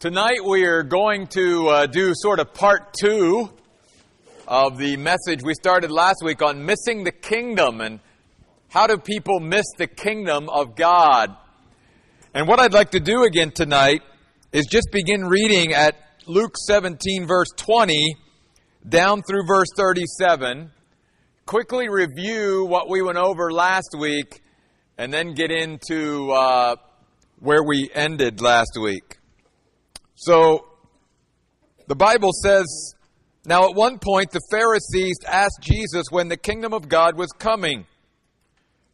Tonight we are going to uh, do sort of part two of the message we started last week on missing the kingdom and how do people miss the kingdom of God. And what I'd like to do again tonight is just begin reading at Luke 17 verse 20 down through verse 37, quickly review what we went over last week, and then get into uh, where we ended last week. So, the Bible says, Now at one point the Pharisees asked Jesus when the kingdom of God was coming.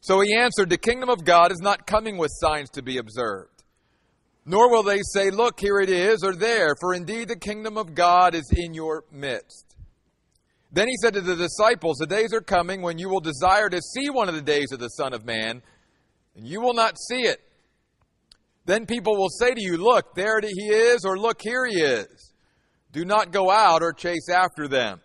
So he answered, The kingdom of God is not coming with signs to be observed. Nor will they say, Look, here it is, or there, for indeed the kingdom of God is in your midst. Then he said to the disciples, The days are coming when you will desire to see one of the days of the Son of Man, and you will not see it. Then people will say to you, Look, there he is, or Look, here he is. Do not go out or chase after them.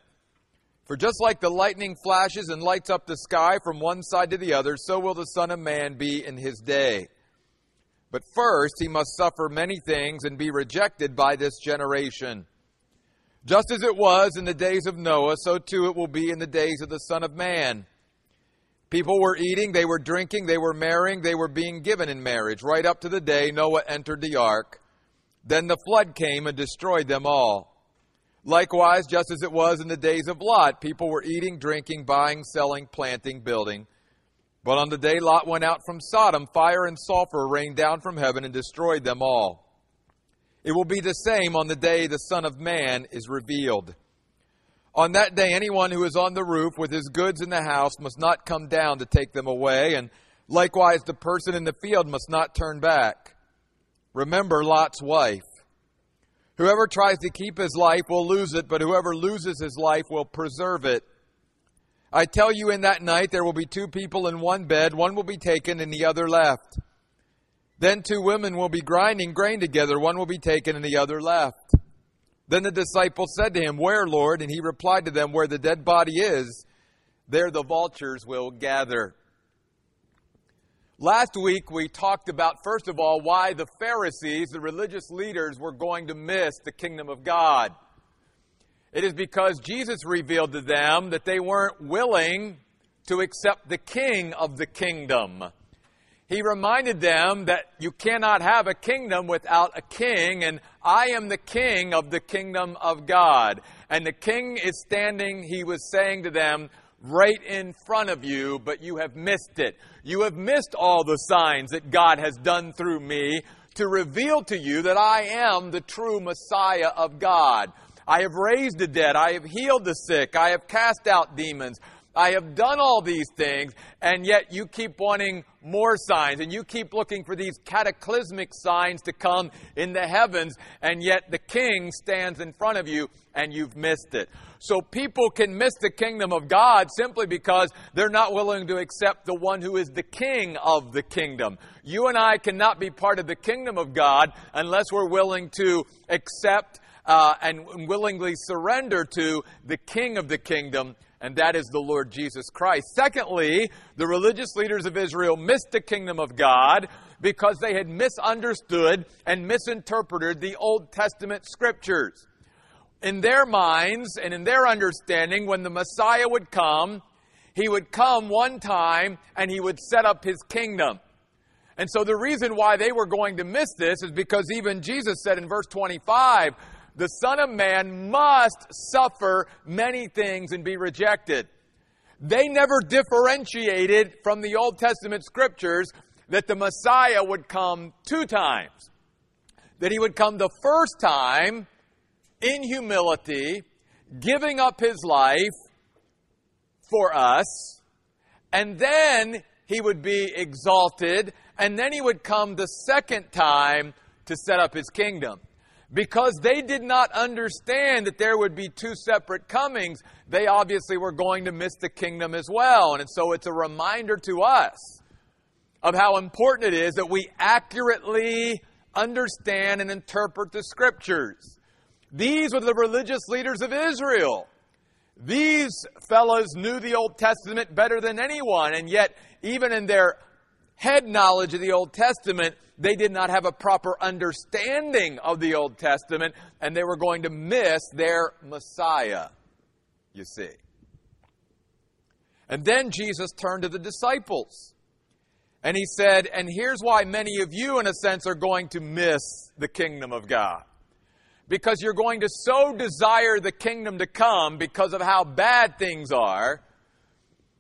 For just like the lightning flashes and lights up the sky from one side to the other, so will the Son of Man be in his day. But first he must suffer many things and be rejected by this generation. Just as it was in the days of Noah, so too it will be in the days of the Son of Man. People were eating, they were drinking, they were marrying, they were being given in marriage, right up to the day Noah entered the ark. Then the flood came and destroyed them all. Likewise, just as it was in the days of Lot, people were eating, drinking, buying, selling, planting, building. But on the day Lot went out from Sodom, fire and sulfur rained down from heaven and destroyed them all. It will be the same on the day the Son of Man is revealed. On that day, anyone who is on the roof with his goods in the house must not come down to take them away, and likewise the person in the field must not turn back. Remember Lot's wife. Whoever tries to keep his life will lose it, but whoever loses his life will preserve it. I tell you, in that night there will be two people in one bed, one will be taken and the other left. Then two women will be grinding grain together, one will be taken and the other left. Then the disciples said to him, Where, Lord? And he replied to them, Where the dead body is, there the vultures will gather. Last week we talked about, first of all, why the Pharisees, the religious leaders, were going to miss the kingdom of God. It is because Jesus revealed to them that they weren't willing to accept the king of the kingdom he reminded them that you cannot have a kingdom without a king, and I am the king of the kingdom of God. And the king is standing, he was saying to them, right in front of you, but you have missed it. You have missed all the signs that God has done through me to reveal to you that I am the true Messiah of God. I have raised the dead. I have healed the sick. I have cast out demons. I have done all these things, and yet you keep wanting more signs, and you keep looking for these cataclysmic signs to come in the heavens, and yet the king stands in front of you, and you've missed it. So people can miss the kingdom of God simply because they're not willing to accept the one who is the king of the kingdom. You and I cannot be part of the kingdom of God unless we're willing to accept uh, and willingly surrender to the king of the kingdom and that is the Lord Jesus Christ. Secondly, the religious leaders of Israel missed the kingdom of God because they had misunderstood and misinterpreted the Old Testament scriptures. In their minds and in their understanding, when the Messiah would come, he would come one time and he would set up his kingdom. And so the reason why they were going to miss this is because even Jesus said in verse 25, the Son of Man must suffer many things and be rejected. They never differentiated from the Old Testament scriptures that the Messiah would come two times. That he would come the first time in humility, giving up his life for us, and then he would be exalted, and then he would come the second time to set up his kingdom because they did not understand that there would be two separate comings, they obviously were going to miss the kingdom as well. And so it's a reminder to us of how important it is that we accurately understand and interpret the scriptures. These were the religious leaders of Israel. These fellows knew the Old Testament better than anyone, and yet, even in their head knowledge of the Old Testament, they did not have a proper understanding of the Old Testament, and they were going to miss their Messiah, you see. And then Jesus turned to the disciples. And he said, And here's why many of you, in a sense, are going to miss the kingdom of God. Because you're going to so desire the kingdom to come because of how bad things are,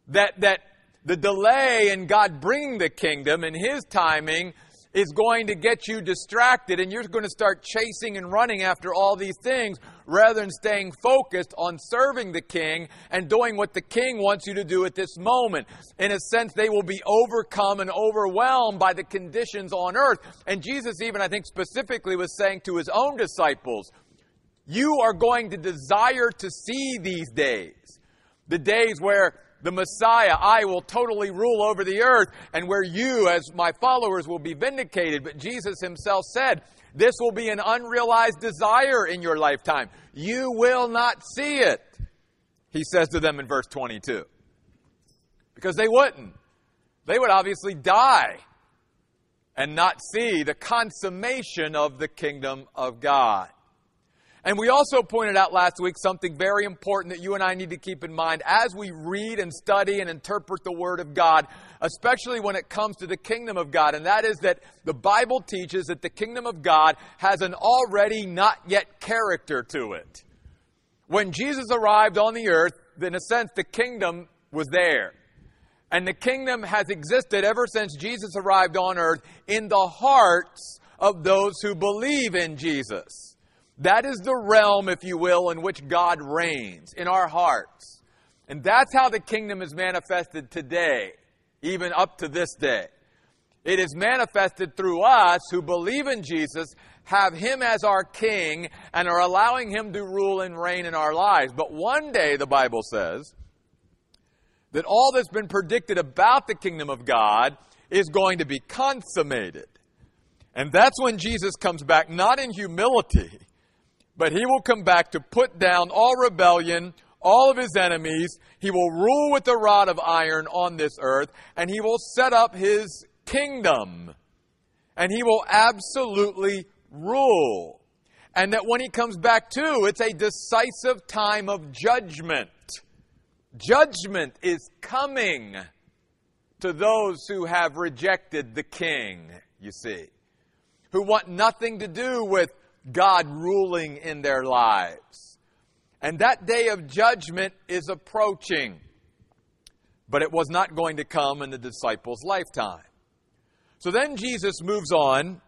that, that the delay in God bringing the kingdom and His timing is going to get you distracted and you're going to start chasing and running after all these things rather than staying focused on serving the king and doing what the king wants you to do at this moment. In a sense, they will be overcome and overwhelmed by the conditions on earth. And Jesus, even I think specifically, was saying to his own disciples, You are going to desire to see these days. The days where the Messiah, I will totally rule over the earth, and where you, as my followers, will be vindicated. But Jesus himself said, This will be an unrealized desire in your lifetime. You will not see it, he says to them in verse 22. Because they wouldn't. They would obviously die and not see the consummation of the kingdom of God. And we also pointed out last week something very important that you and I need to keep in mind as we read and study and interpret the Word of God, especially when it comes to the kingdom of God. And that is that the Bible teaches that the kingdom of God has an already not yet character to it. When Jesus arrived on the earth, in a sense, the kingdom was there. And the kingdom has existed ever since Jesus arrived on earth in the hearts of those who believe in Jesus. That is the realm, if you will, in which God reigns, in our hearts. And that's how the kingdom is manifested today, even up to this day. It is manifested through us who believe in Jesus, have Him as our King, and are allowing Him to rule and reign in our lives. But one day, the Bible says, that all that's been predicted about the kingdom of God is going to be consummated. And that's when Jesus comes back, not in humility, but he will come back to put down all rebellion, all of his enemies. He will rule with the rod of iron on this earth, and he will set up his kingdom. And he will absolutely rule. And that when he comes back too, it's a decisive time of judgment. Judgment is coming to those who have rejected the king, you see, who want nothing to do with God ruling in their lives. And that day of judgment is approaching. But it was not going to come in the disciples' lifetime. So then Jesus moves on,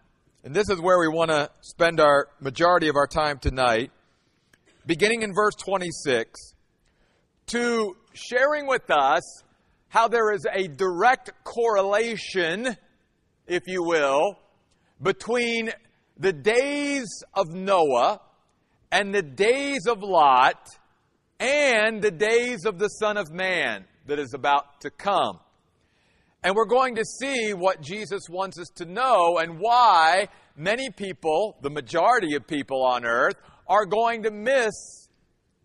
and this is where we want to spend our majority of our time tonight, beginning in verse 26, to sharing with us how there is a direct correlation, if you will, between the days of Noah and the days of Lot and the days of the Son of Man that is about to come. And we're going to see what Jesus wants us to know and why many people, the majority of people on earth, are going to miss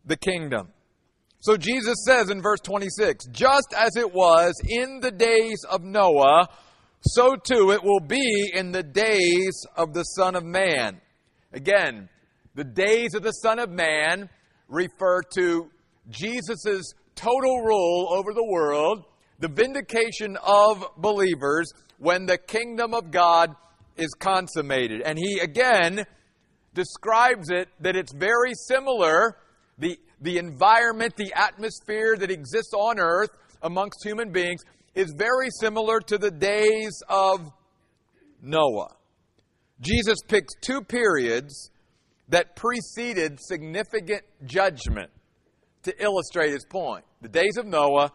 the kingdom. So Jesus says in verse 26 just as it was in the days of Noah, so too it will be in the days of the Son of Man. Again, the days of the Son of Man refer to Jesus' total rule over the world, the vindication of believers when the kingdom of God is consummated. And he again describes it that it's very similar, the, the environment, the atmosphere that exists on earth amongst human beings is very similar to the days of Noah. Jesus picks two periods that preceded significant judgment to illustrate his point the days of Noah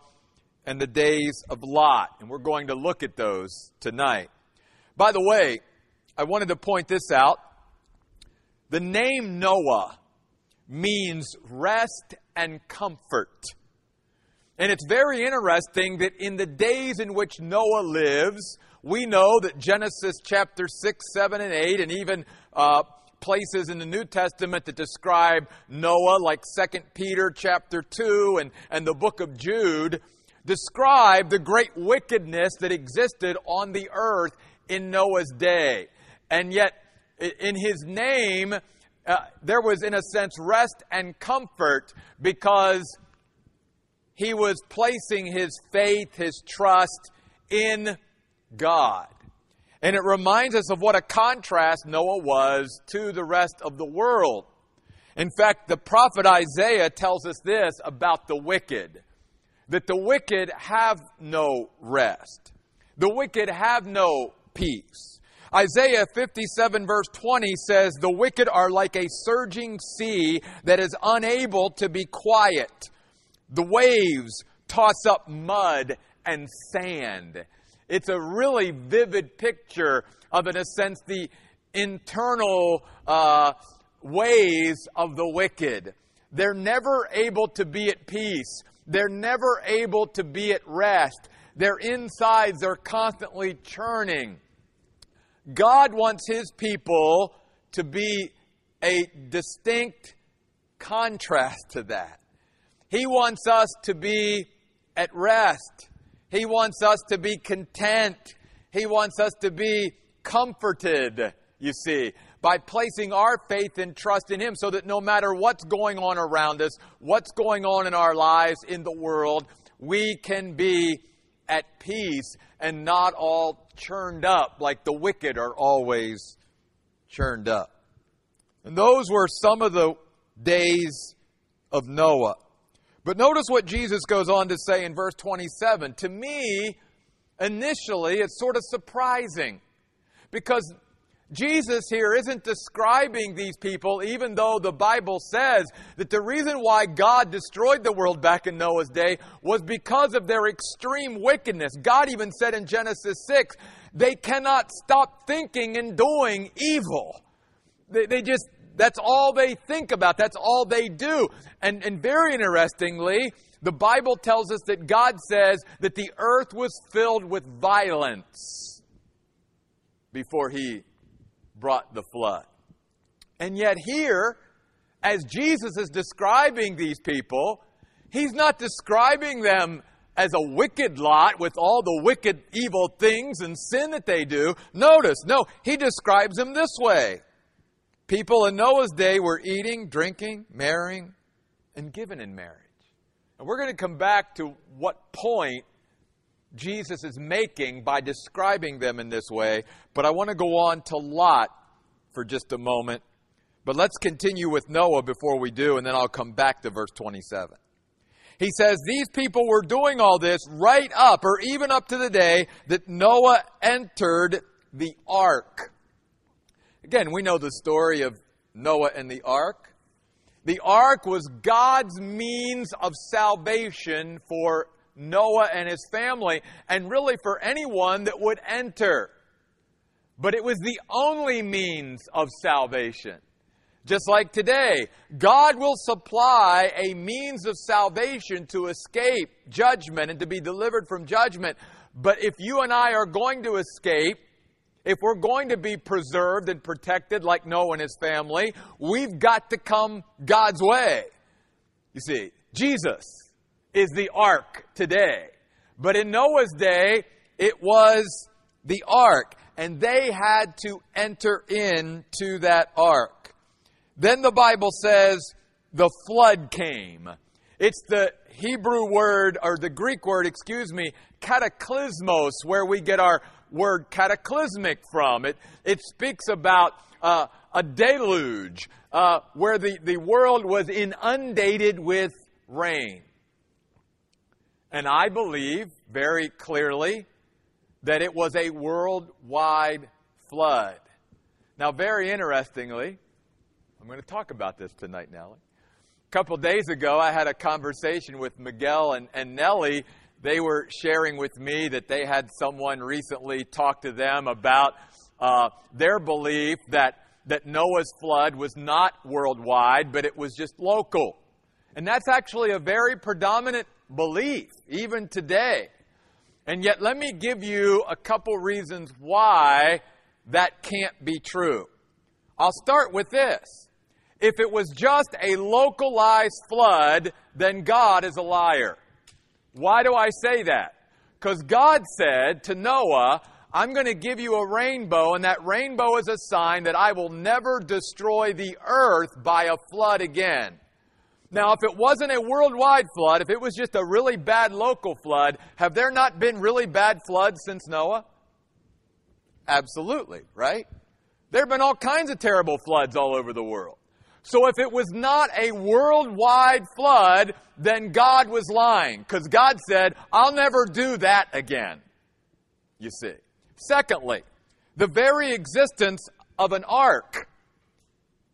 and the days of Lot. And we're going to look at those tonight. By the way, I wanted to point this out. The name Noah means rest and comfort. And it's very interesting that in the days in which Noah lives, we know that Genesis chapter 6, 7, and 8, and even uh, places in the New Testament that describe Noah, like 2 Peter chapter 2 and, and the book of Jude, describe the great wickedness that existed on the earth in Noah's day. And yet, in his name, uh, there was, in a sense, rest and comfort because he was placing his faith, his trust in God. And it reminds us of what a contrast Noah was to the rest of the world. In fact, the prophet Isaiah tells us this about the wicked that the wicked have no rest, the wicked have no peace. Isaiah 57 verse 20 says, The wicked are like a surging sea that is unable to be quiet. The waves toss up mud and sand. It's a really vivid picture of, in a sense, the internal uh, ways of the wicked. They're never able to be at peace. They're never able to be at rest. Their insides are constantly churning. God wants His people to be a distinct contrast to that. He wants us to be at rest. He wants us to be content. He wants us to be comforted, you see, by placing our faith and trust in Him so that no matter what's going on around us, what's going on in our lives, in the world, we can be at peace and not all churned up like the wicked are always churned up. And those were some of the days of Noah. But notice what Jesus goes on to say in verse 27. To me, initially, it's sort of surprising because Jesus here isn't describing these people, even though the Bible says that the reason why God destroyed the world back in Noah's day was because of their extreme wickedness. God even said in Genesis 6, they cannot stop thinking and doing evil. They, they just, that's all they think about. That's all they do. And, and very interestingly, the Bible tells us that God says that the earth was filled with violence before He brought the flood. And yet, here, as Jesus is describing these people, He's not describing them as a wicked lot with all the wicked, evil things and sin that they do. Notice, no, He describes them this way. People in Noah's day were eating, drinking, marrying, and given in marriage. And we're going to come back to what point Jesus is making by describing them in this way, but I want to go on to Lot for just a moment. But let's continue with Noah before we do, and then I'll come back to verse 27. He says, These people were doing all this right up, or even up to the day that Noah entered the ark. Again, we know the story of Noah and the ark. The ark was God's means of salvation for Noah and his family, and really for anyone that would enter. But it was the only means of salvation. Just like today, God will supply a means of salvation to escape judgment and to be delivered from judgment. But if you and I are going to escape, if we're going to be preserved and protected like Noah and his family, we've got to come God's way. You see, Jesus is the ark today. But in Noah's day, it was the ark, and they had to enter into that ark. Then the Bible says the flood came. It's the Hebrew word, or the Greek word, excuse me, cataclysmos, where we get our word cataclysmic from. It, it speaks about uh, a deluge uh, where the, the world was inundated with rain. And I believe very clearly that it was a worldwide flood. Now, very interestingly, I'm going to talk about this tonight, Nellie. A couple days ago, I had a conversation with Miguel and, and Nellie. They were sharing with me that they had someone recently talk to them about uh, their belief that, that Noah's flood was not worldwide, but it was just local. And that's actually a very predominant belief, even today. And yet, let me give you a couple reasons why that can't be true. I'll start with this. If it was just a localized flood, then God is a liar. Why do I say that? Because God said to Noah, I'm going to give you a rainbow, and that rainbow is a sign that I will never destroy the earth by a flood again. Now, if it wasn't a worldwide flood, if it was just a really bad local flood, have there not been really bad floods since Noah? Absolutely, right? There have been all kinds of terrible floods all over the world. So if it was not a worldwide flood, then God was lying. Because God said, I'll never do that again. You see. Secondly, the very existence of an ark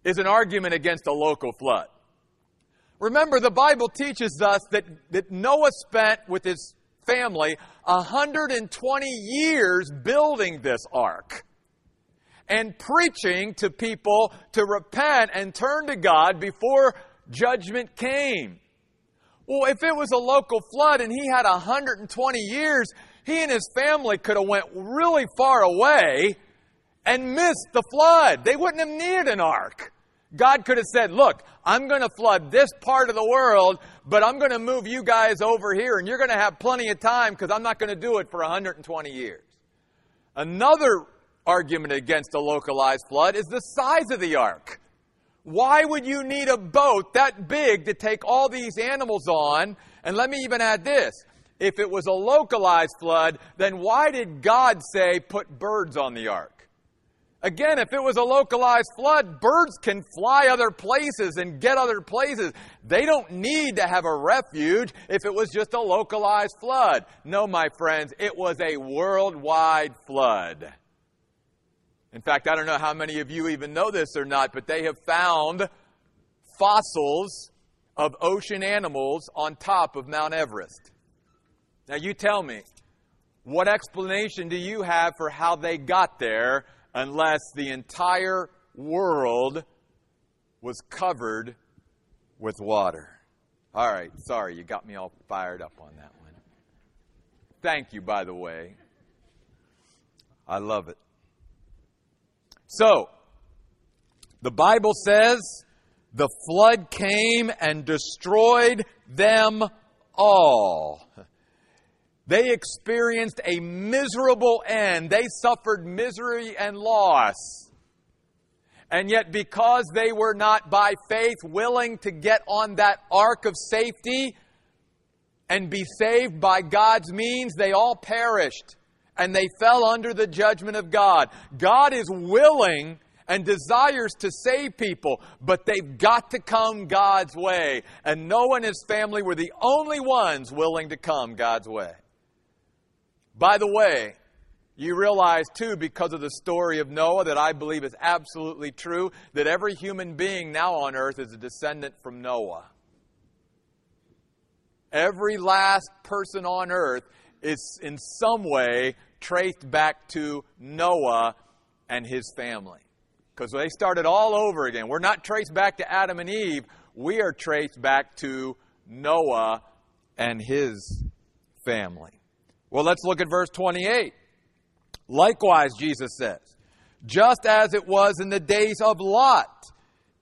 is an argument against a local flood. Remember, the Bible teaches us that, that Noah spent with his family 120 years building this ark and preaching to people to repent and turn to God before judgment came. Well, if it was a local flood and he had 120 years, he and his family could have went really far away and missed the flood. They wouldn't have needed an ark. God could have said, look, I'm going to flood this part of the world, but I'm going to move you guys over here and you're going to have plenty of time because I'm not going to do it for 120 years. Another argument against a localized flood is the size of the ark. Why would you need a boat that big to take all these animals on? And let me even add this. If it was a localized flood, then why did God say put birds on the ark? Again, if it was a localized flood, birds can fly other places and get other places. They don't need to have a refuge if it was just a localized flood. No, my friends, it was a worldwide flood. In fact, I don't know how many of you even know this or not, but they have found fossils of ocean animals on top of Mount Everest. Now, you tell me, what explanation do you have for how they got there unless the entire world was covered with water? All right, sorry, you got me all fired up on that one. Thank you, by the way. I love it. So, the Bible says the flood came and destroyed them all. They experienced a miserable end. They suffered misery and loss. And yet, because they were not by faith willing to get on that ark of safety and be saved by God's means, they all perished and they fell under the judgment of God. God is willing and desires to save people, but they've got to come God's way. And Noah and his family were the only ones willing to come God's way. By the way, you realize too, because of the story of Noah, that I believe is absolutely true, that every human being now on earth is a descendant from Noah. Every last person on earth is in some way traced back to Noah and his family. Because they started all over again. We're not traced back to Adam and Eve, we are traced back to Noah and his family. Well, let's look at verse 28. Likewise, Jesus says, just as it was in the days of Lot,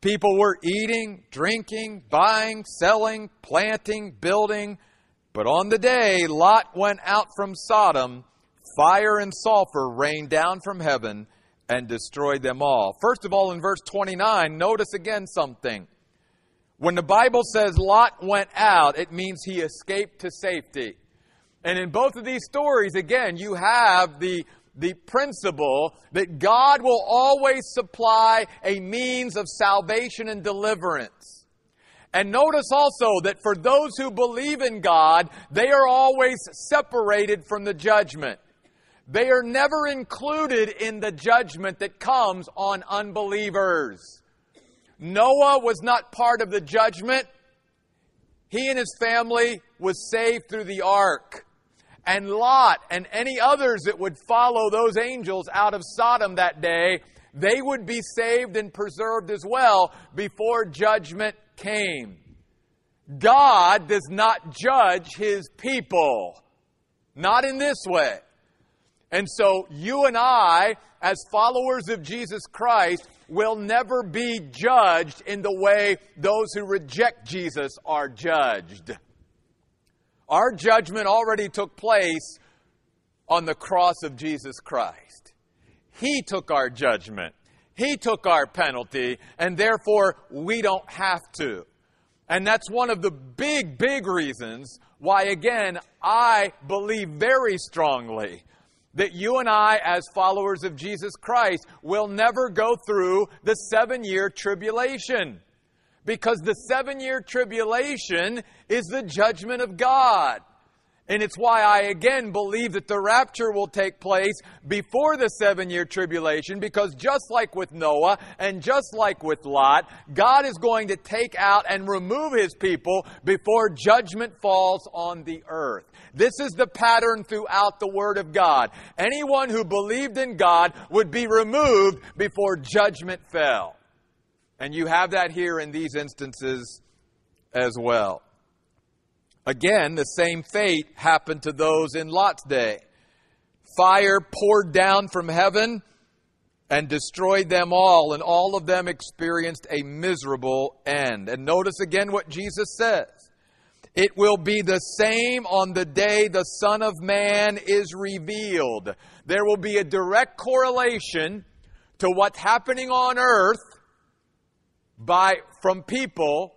people were eating, drinking, buying, selling, planting, building. But on the day Lot went out from Sodom, fire and sulfur rained down from heaven and destroyed them all. First of all, in verse 29, notice again something. When the Bible says Lot went out, it means he escaped to safety. And in both of these stories, again, you have the, the principle that God will always supply a means of salvation and deliverance. And notice also that for those who believe in God, they are always separated from the judgment. They are never included in the judgment that comes on unbelievers. Noah was not part of the judgment. He and his family was saved through the ark. And Lot and any others that would follow those angels out of Sodom that day, they would be saved and preserved as well before judgment came. God does not judge his people. Not in this way. And so you and I, as followers of Jesus Christ, will never be judged in the way those who reject Jesus are judged. Our judgment already took place on the cross of Jesus Christ. He took our judgment. He took our penalty, and therefore we don't have to. And that's one of the big, big reasons why, again, I believe very strongly that you and I, as followers of Jesus Christ, will never go through the seven year tribulation. Because the seven year tribulation is the judgment of God. And it's why I again believe that the rapture will take place before the seven year tribulation, because just like with Noah and just like with Lot, God is going to take out and remove his people before judgment falls on the earth. This is the pattern throughout the Word of God. Anyone who believed in God would be removed before judgment fell. And you have that here in these instances as well. Again, the same fate happened to those in Lot's day. Fire poured down from heaven and destroyed them all, and all of them experienced a miserable end. And notice again what Jesus says. It will be the same on the day the Son of Man is revealed. There will be a direct correlation to what's happening on earth by, from people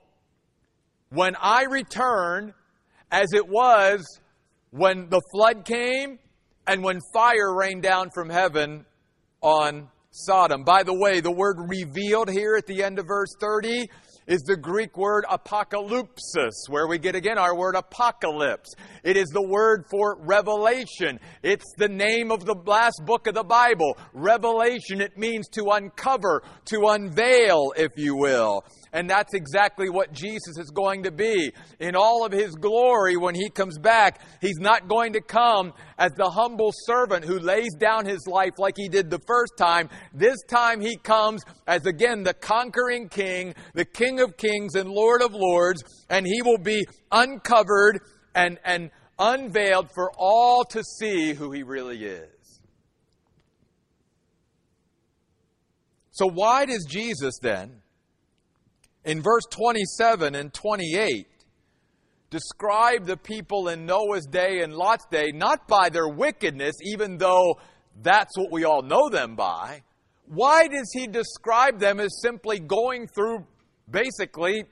when I return as it was when the flood came and when fire rained down from heaven on Sodom. By the way, the word revealed here at the end of verse 30 is the Greek word apocalypsis, where we get again our word apocalypse. It is the word for revelation. It's the name of the last book of the Bible. Revelation, it means to uncover, to unveil, if you will. And that's exactly what Jesus is going to be. In all of his glory, when he comes back, he's not going to come as the humble servant who lays down his life like he did the first time. This time he comes as again the conquering king, the king of kings and lord of lords, and he will be uncovered and, and unveiled for all to see who he really is. So, why does Jesus then in verse 27 and 28 describe the people in Noah's day and Lot's day not by their wickedness, even though that's what we all know them by. Why does he describe them as simply going through basically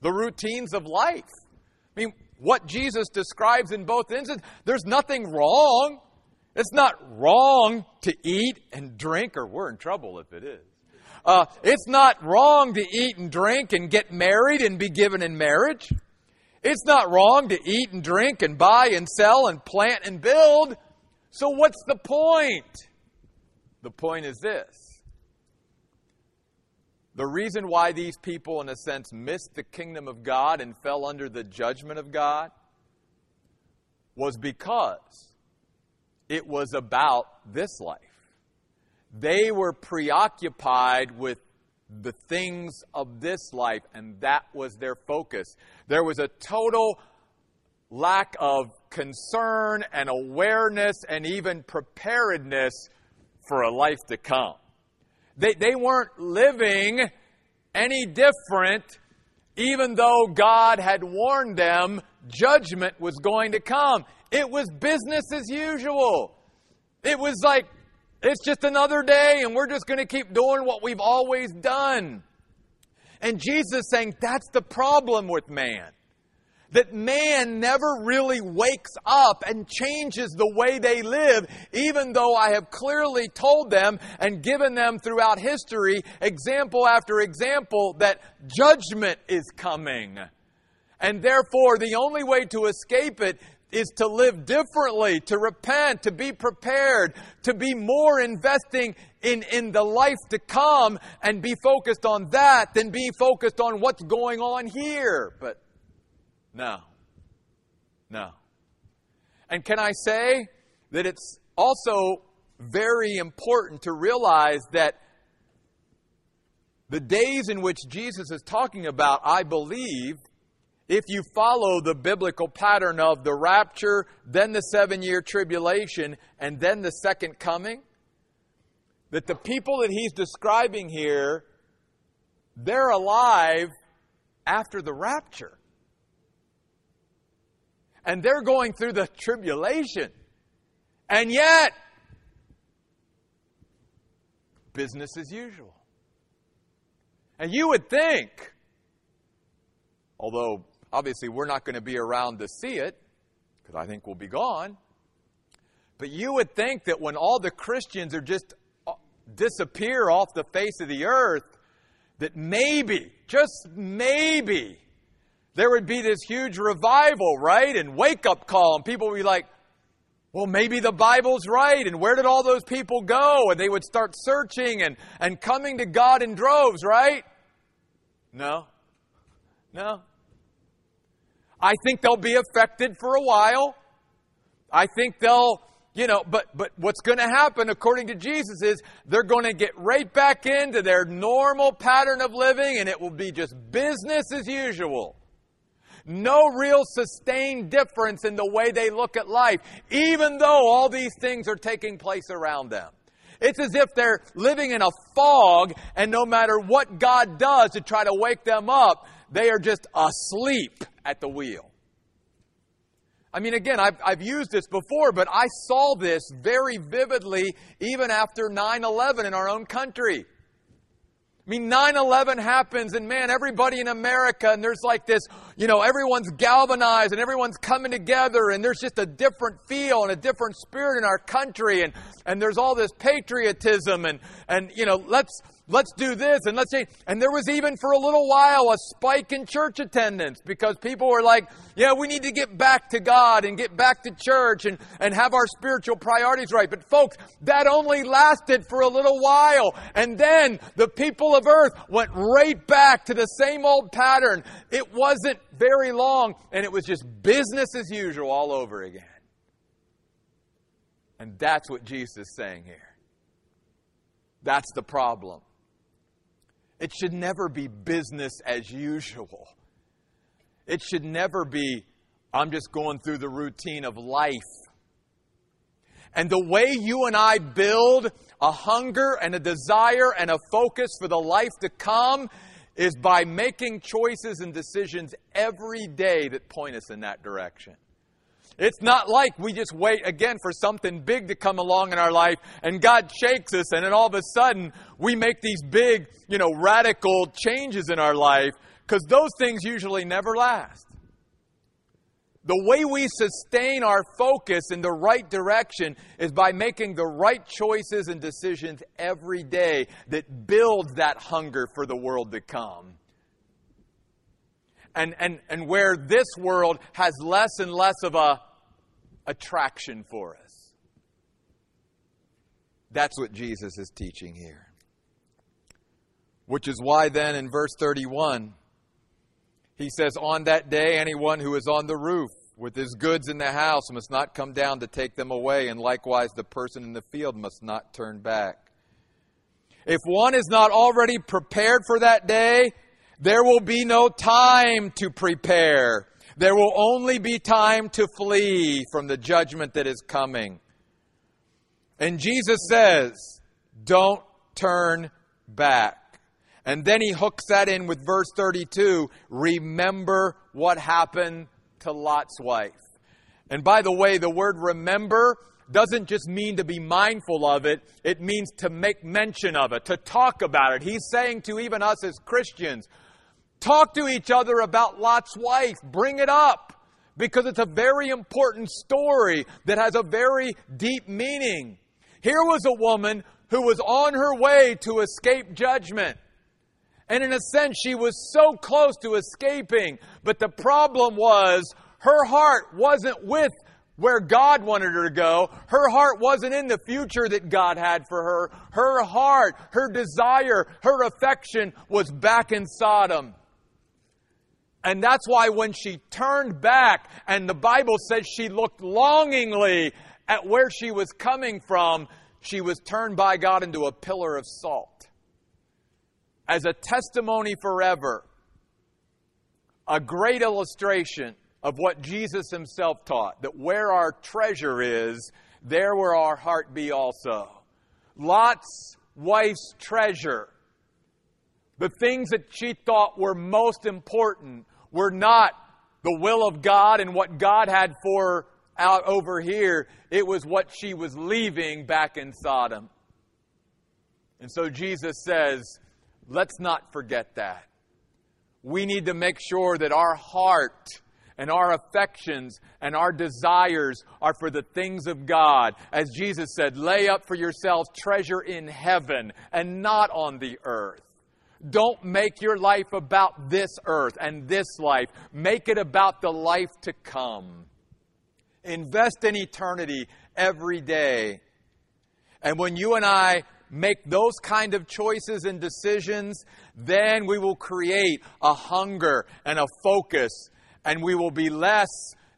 the routines of life? I mean, what Jesus describes in both instances, there's nothing wrong. It's not wrong to eat and drink, or we're in trouble if it is. Uh, it's not wrong to eat and drink and get married and be given in marriage. It's not wrong to eat and drink and buy and sell and plant and build. So, what's the point? The point is this the reason why these people, in a sense, missed the kingdom of God and fell under the judgment of God was because it was about this life. They were preoccupied with the things of this life, and that was their focus. There was a total lack of concern and awareness and even preparedness for a life to come. They, they weren't living any different, even though God had warned them judgment was going to come. It was business as usual. It was like it's just another day, and we're just going to keep doing what we've always done. And Jesus saying that's the problem with man. That man never really wakes up and changes the way they live, even though I have clearly told them and given them throughout history, example after example, that judgment is coming. And therefore, the only way to escape it is to live differently, to repent, to be prepared, to be more investing in, in the life to come and be focused on that than be focused on what's going on here. But no. No. And can I say that it's also very important to realize that the days in which Jesus is talking about, I believe, if you follow the biblical pattern of the rapture, then the seven year tribulation, and then the second coming, that the people that he's describing here, they're alive after the rapture. And they're going through the tribulation. And yet, business as usual. And you would think, although obviously we're not going to be around to see it, because I think we'll be gone, but you would think that when all the Christians are just uh, disappear off the face of the earth, that maybe, just maybe, there would be this huge revival, right? And wake up call, and people would be like, well, maybe the Bible's right, and where did all those people go? And they would start searching and, and coming to God in droves, right? No. No. I think they'll be affected for a while. I think they'll, you know, but, but what's going to happen, according to Jesus, is they're going to get right back into their normal pattern of living, and it will be just business as usual no real sustained difference in the way they look at life, even though all these things are taking place around them. It's as if they're living in a fog, and no matter what God does to try to wake them up, they are just asleep at the wheel. I mean, again, I've, I've used this before, but I saw this very vividly even after 9 11 in our own country. I mean, 9 11 happens, and man, everybody in America, and there's like this, you know, everyone's galvanized and everyone's coming together, and there's just a different feel and a different spirit in our country, and, and there's all this patriotism, and, and, you know, let's, let's do this and let's say and there was even for a little while a spike in church attendance because people were like yeah we need to get back to god and get back to church and, and have our spiritual priorities right. But folks that only lasted for a little while. And then the people of earth went right back to the same old pattern. It wasn't very long and it was just business as usual all over again. And that's what jesus is saying here. That's the problem it should never be business as usual. It should never be, I'm just going through the routine of life. And the way you and I build a hunger and a desire and a focus for the life to come is by making choices and decisions every day that point us in that direction. It's not like we just wait again for something big to come along in our life and God shakes us and then all of a sudden we make these big, you know, radical changes in our life because those things usually never last. The way we sustain our focus in the right direction is by making the right choices and decisions every day that builds that hunger for the world to come and, and, and where this world has less and less of a attraction for us. That's what Jesus is teaching here. Which is why then in verse 31, he says, On that day, anyone who is on the roof with his goods in the house must not come down to take them away, and likewise the person in the field must not turn back. If one is not already prepared for that day, there will be no time to prepare. There will only be time to flee from the judgment that is coming. And Jesus says, Don't turn back. And then he hooks that in with verse 32 Remember what happened to Lot's wife. And by the way, the word remember doesn't just mean to be mindful of it, it means to make mention of it, to talk about it. He's saying to even us as Christians, Talk to each other about Lot's wife. Bring it up because it's a very important story that has a very deep meaning. Here was a woman who was on her way to escape judgment. And in a sense, she was so close to escaping. But the problem was her heart wasn't with where God wanted her to go. Her heart wasn't in the future that God had for her. Her heart, her desire, her affection was back in Sodom. And that's why when she turned back, and the Bible says she looked longingly at where she was coming from, she was turned by God into a pillar of salt. As a testimony forever, a great illustration of what Jesus himself taught that where our treasure is, there will our heart be also. Lot's wife's treasure the things that she thought were most important were not the will of God and what God had for out over here, it was what she was leaving back in Sodom. And so Jesus says, let's not forget that. We need to make sure that our heart and our affections and our desires are for the things of God. As Jesus said, lay up for yourselves treasure in heaven and not on the earth. Don't make your life about this earth and this life. Make it about the life to come. Invest in eternity every day. And when you and I make those kind of choices and decisions, then we will create a hunger and a focus and we will be less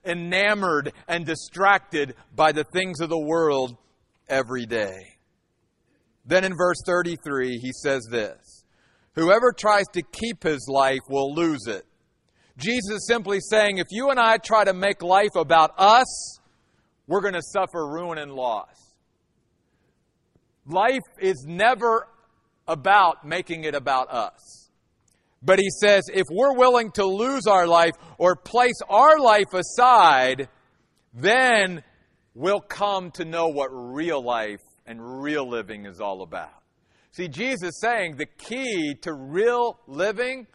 enamored and distracted by the things of the world every day. Then in verse 33, he says this Whoever tries to keep his life will lose it. Jesus is simply saying if you and I try to make life about us, we're going to suffer ruin and loss. Life is never about making it about us. But he says if we're willing to lose our life or place our life aside, then we'll come to know what real life and real living is all about. See, Jesus saying the key to real living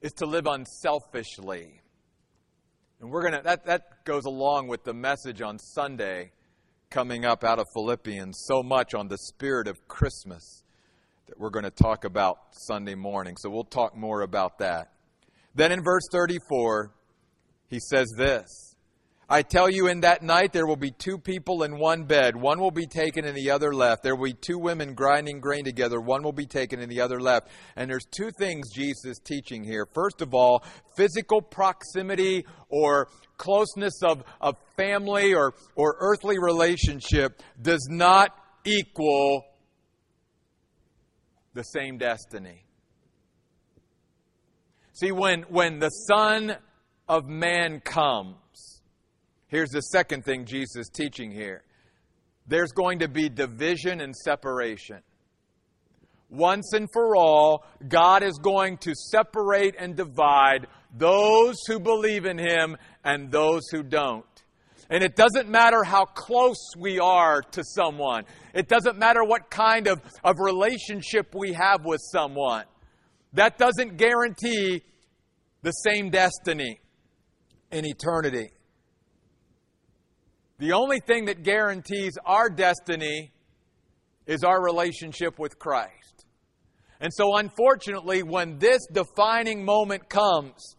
is to live unselfishly. And we're to, that, that goes along with the message on Sunday coming up out of Philippians so much on the spirit of Christmas that we're going to talk about Sunday morning. So we'll talk more about that. Then in verse 34, he says this I tell you, in that night there will be two people in one bed. One will be taken and the other left. There will be two women grinding grain together. One will be taken and the other left. And there's two things Jesus teaching here. First of all, physical proximity or closeness of, of family or, or earthly relationship does not equal the same destiny. See, when, when the Son of Man comes, here's the second thing Jesus is teaching here there's going to be division and separation. Once and for all, God is going to separate and divide those who believe in Him and those who don't. And it doesn't matter how close we are to someone. It doesn't matter what kind of, of relationship we have with someone. That doesn't guarantee the same destiny in eternity. The only thing that guarantees our destiny is our relationship with Christ. And so, unfortunately, when this defining moment comes,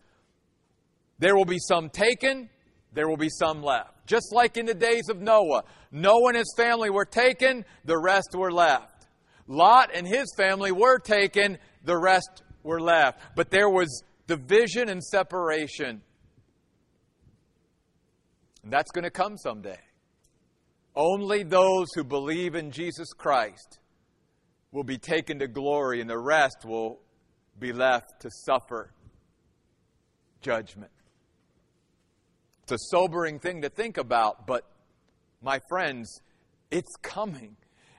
there will be some taken, there will be some left. Just like in the days of Noah. Noah and his family were taken, the rest were left. Lot and his family were taken, the rest were left. But there was division and separation. And that's going to come someday. Only those who believe in Jesus Christ will be taken to glory, and the rest will be left to suffer judgment. It's a sobering thing to think about, but my friends, it's coming.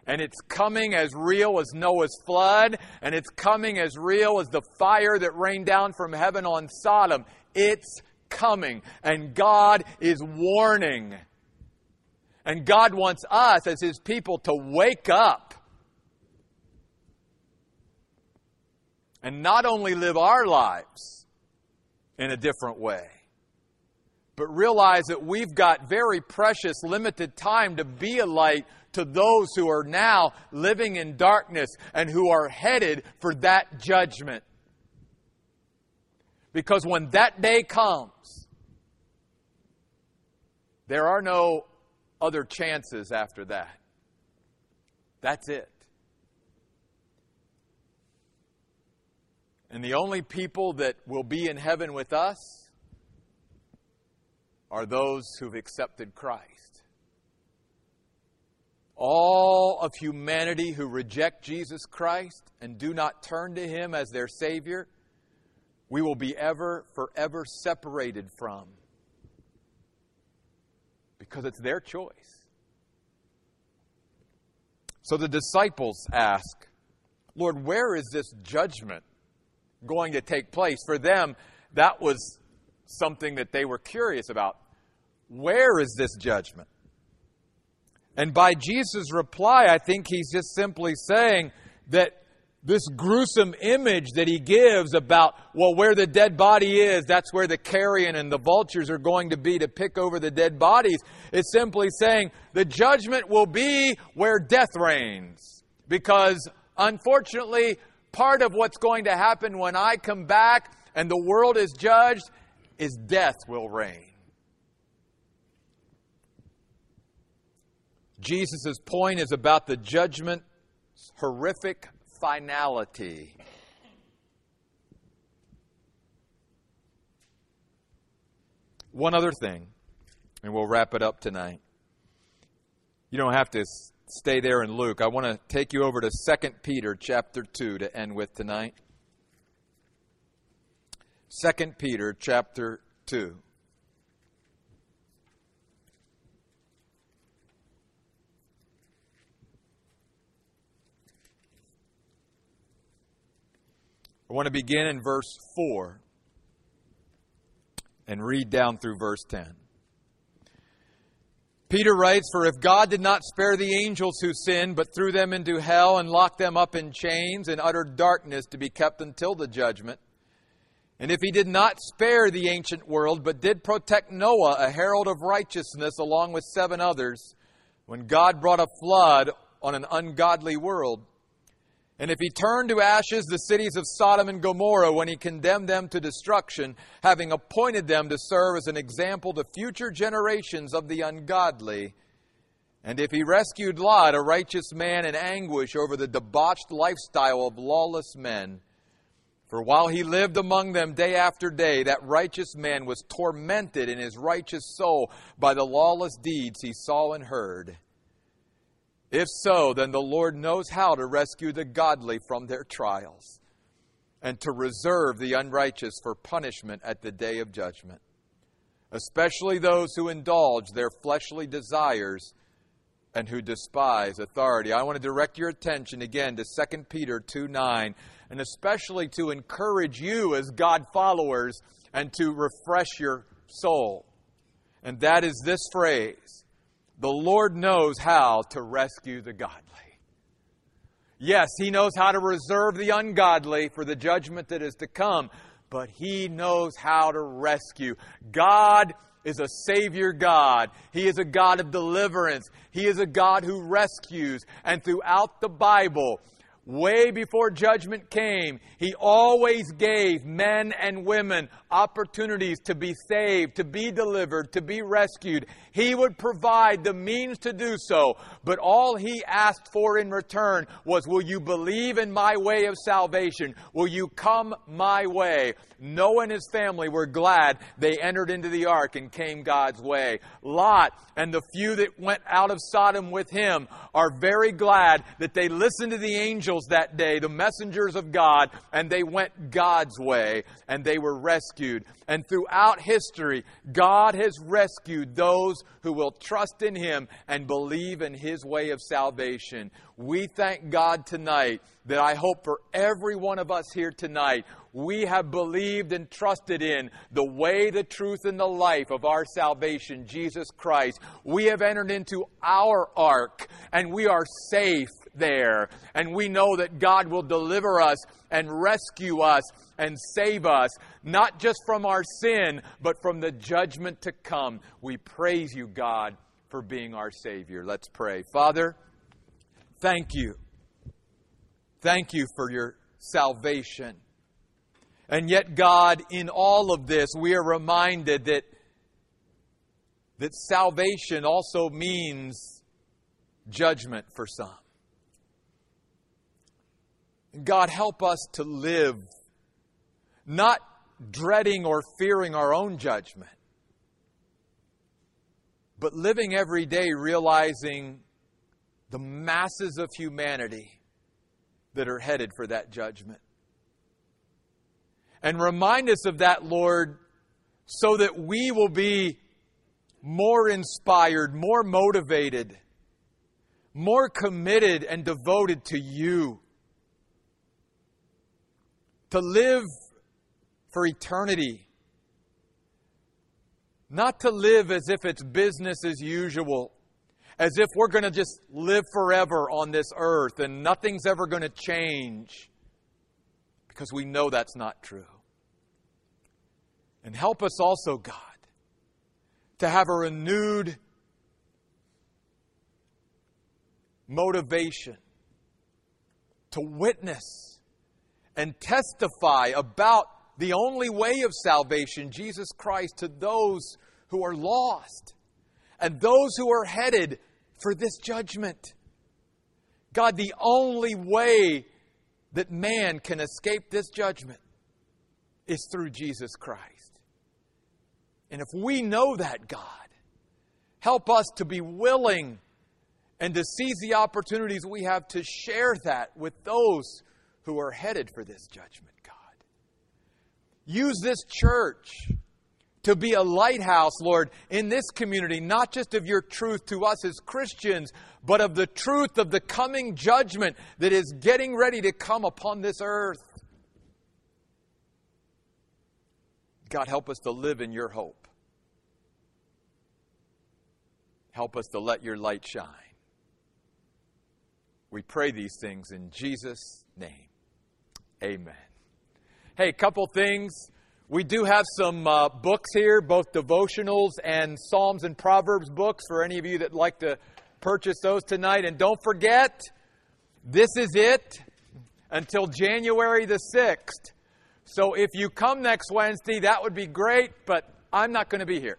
And it's coming as real as Noah's flood, and it's coming as real as the fire that rained down from heaven on Sodom. It's coming, and God is warning. And God wants us as His people to wake up and not only live our lives in a different way, but realize that we've got very precious, limited time to be a light to those who are now living in darkness and who are headed for that judgment. Because when that day comes, there are no other chances after that. That's it. And the only people that will be in heaven with us are those who've accepted Christ. All of humanity who reject Jesus Christ and do not turn to Him as their Savior, we will be ever, forever separated from. Because it's their choice. So the disciples ask, Lord, where is this judgment going to take place? For them, that was something that they were curious about. Where is this judgment? And by Jesus' reply, I think he's just simply saying that this gruesome image that he gives about, well, where the dead body is, that's where the carrion and the vultures are going to be to pick over the dead bodies, is simply saying the judgment will be where death reigns. Because unfortunately, part of what's going to happen when I come back and the world is judged is death will reign. Jesus' point is about the judgment's horrific finality. One other thing, and we'll wrap it up tonight. You don't have to stay there in Luke. I want to take you over to 2 Peter chapter 2 to end with tonight. 2 Peter chapter 2. I want to begin in verse 4 and read down through verse 10. Peter writes, For if God did not spare the angels who sinned, but threw them into hell and locked them up in chains in utter darkness to be kept until the judgment, and if he did not spare the ancient world, but did protect Noah, a herald of righteousness, along with seven others, when God brought a flood on an ungodly world, and if he turned to ashes the cities of Sodom and Gomorrah when he condemned them to destruction, having appointed them to serve as an example to future generations of the ungodly, and if he rescued Lot, a righteous man in anguish over the debauched lifestyle of lawless men, for while he lived among them day after day, that righteous man was tormented in his righteous soul by the lawless deeds he saw and heard. If so, then the Lord knows how to rescue the godly from their trials and to reserve the unrighteous for punishment at the day of judgment, especially those who indulge their fleshly desires and who despise authority. I want to direct your attention again to 2 Peter 2 9, and especially to encourage you as God followers and to refresh your soul. And that is this phrase the Lord knows how to rescue the godly. Yes, He knows how to reserve the ungodly for the judgment that is to come, but He knows how to rescue. God is a Savior God. He is a God of deliverance. He is a God who rescues. And throughout the Bible, way before judgment came, He always gave men and women opportunities to be saved, to be delivered, to be rescued. He would provide the means to do so, but all He asked for in return was, Will you believe in my way of salvation? Will you come my way? Noah and his family were glad they entered into the ark and came God's way. Lot and the few that went out of Sodom with him are very glad that they listened to the angels that day, the messengers of God, and they went God's way and they were rescued. And throughout history, God has rescued those who will trust in him and believe in his way of salvation. We thank God tonight that I hope for every one of us here tonight we have believed and trusted in the way, the truth, and the life of our salvation, Jesus Christ. We have entered into our ark and we are safe there. And we know that God will deliver us and rescue us and save us, not just from our sin, but from the judgment to come. We praise you, God, for being our Savior. Let's pray. Father, thank you. Thank you for your salvation. And yet, God, in all of this, we are reminded that, that salvation also means judgment for some. God, help us to live not dreading or fearing our own judgment, but living every day realizing the masses of humanity that are headed for that judgment. And remind us of that, Lord, so that we will be more inspired, more motivated, more committed and devoted to you. To live for eternity. not to live as if it's business as usual, as if we're going to just live forever on this earth and nothing's ever going to change, because we know that's not true. And help us also, God, to have a renewed motivation to witness and testify about the only way of salvation, Jesus Christ, to those who are lost and those who are headed for this judgment. God, the only way that man can escape this judgment is through Jesus Christ. And if we know that, God, help us to be willing and to seize the opportunities we have to share that with those who are headed for this judgment, God. Use this church to be a lighthouse, Lord, in this community, not just of your truth to us as Christians, but of the truth of the coming judgment that is getting ready to come upon this earth. God, help us to live in your hope. Help us to let your light shine. We pray these things in Jesus' name. Amen. Hey, a couple things. We do have some uh, books here, both devotionals and Psalms and Proverbs books for any of you that like to purchase those tonight. And don't forget, this is it until January the 6th. So if you come next Wednesday, that would be great, but I'm not going to be here.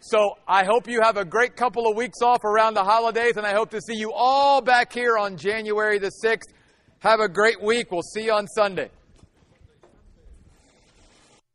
So I hope you have a great couple of weeks off around the holidays, and I hope to see you all back here on January the 6th. Have a great week. We'll see you on Sunday.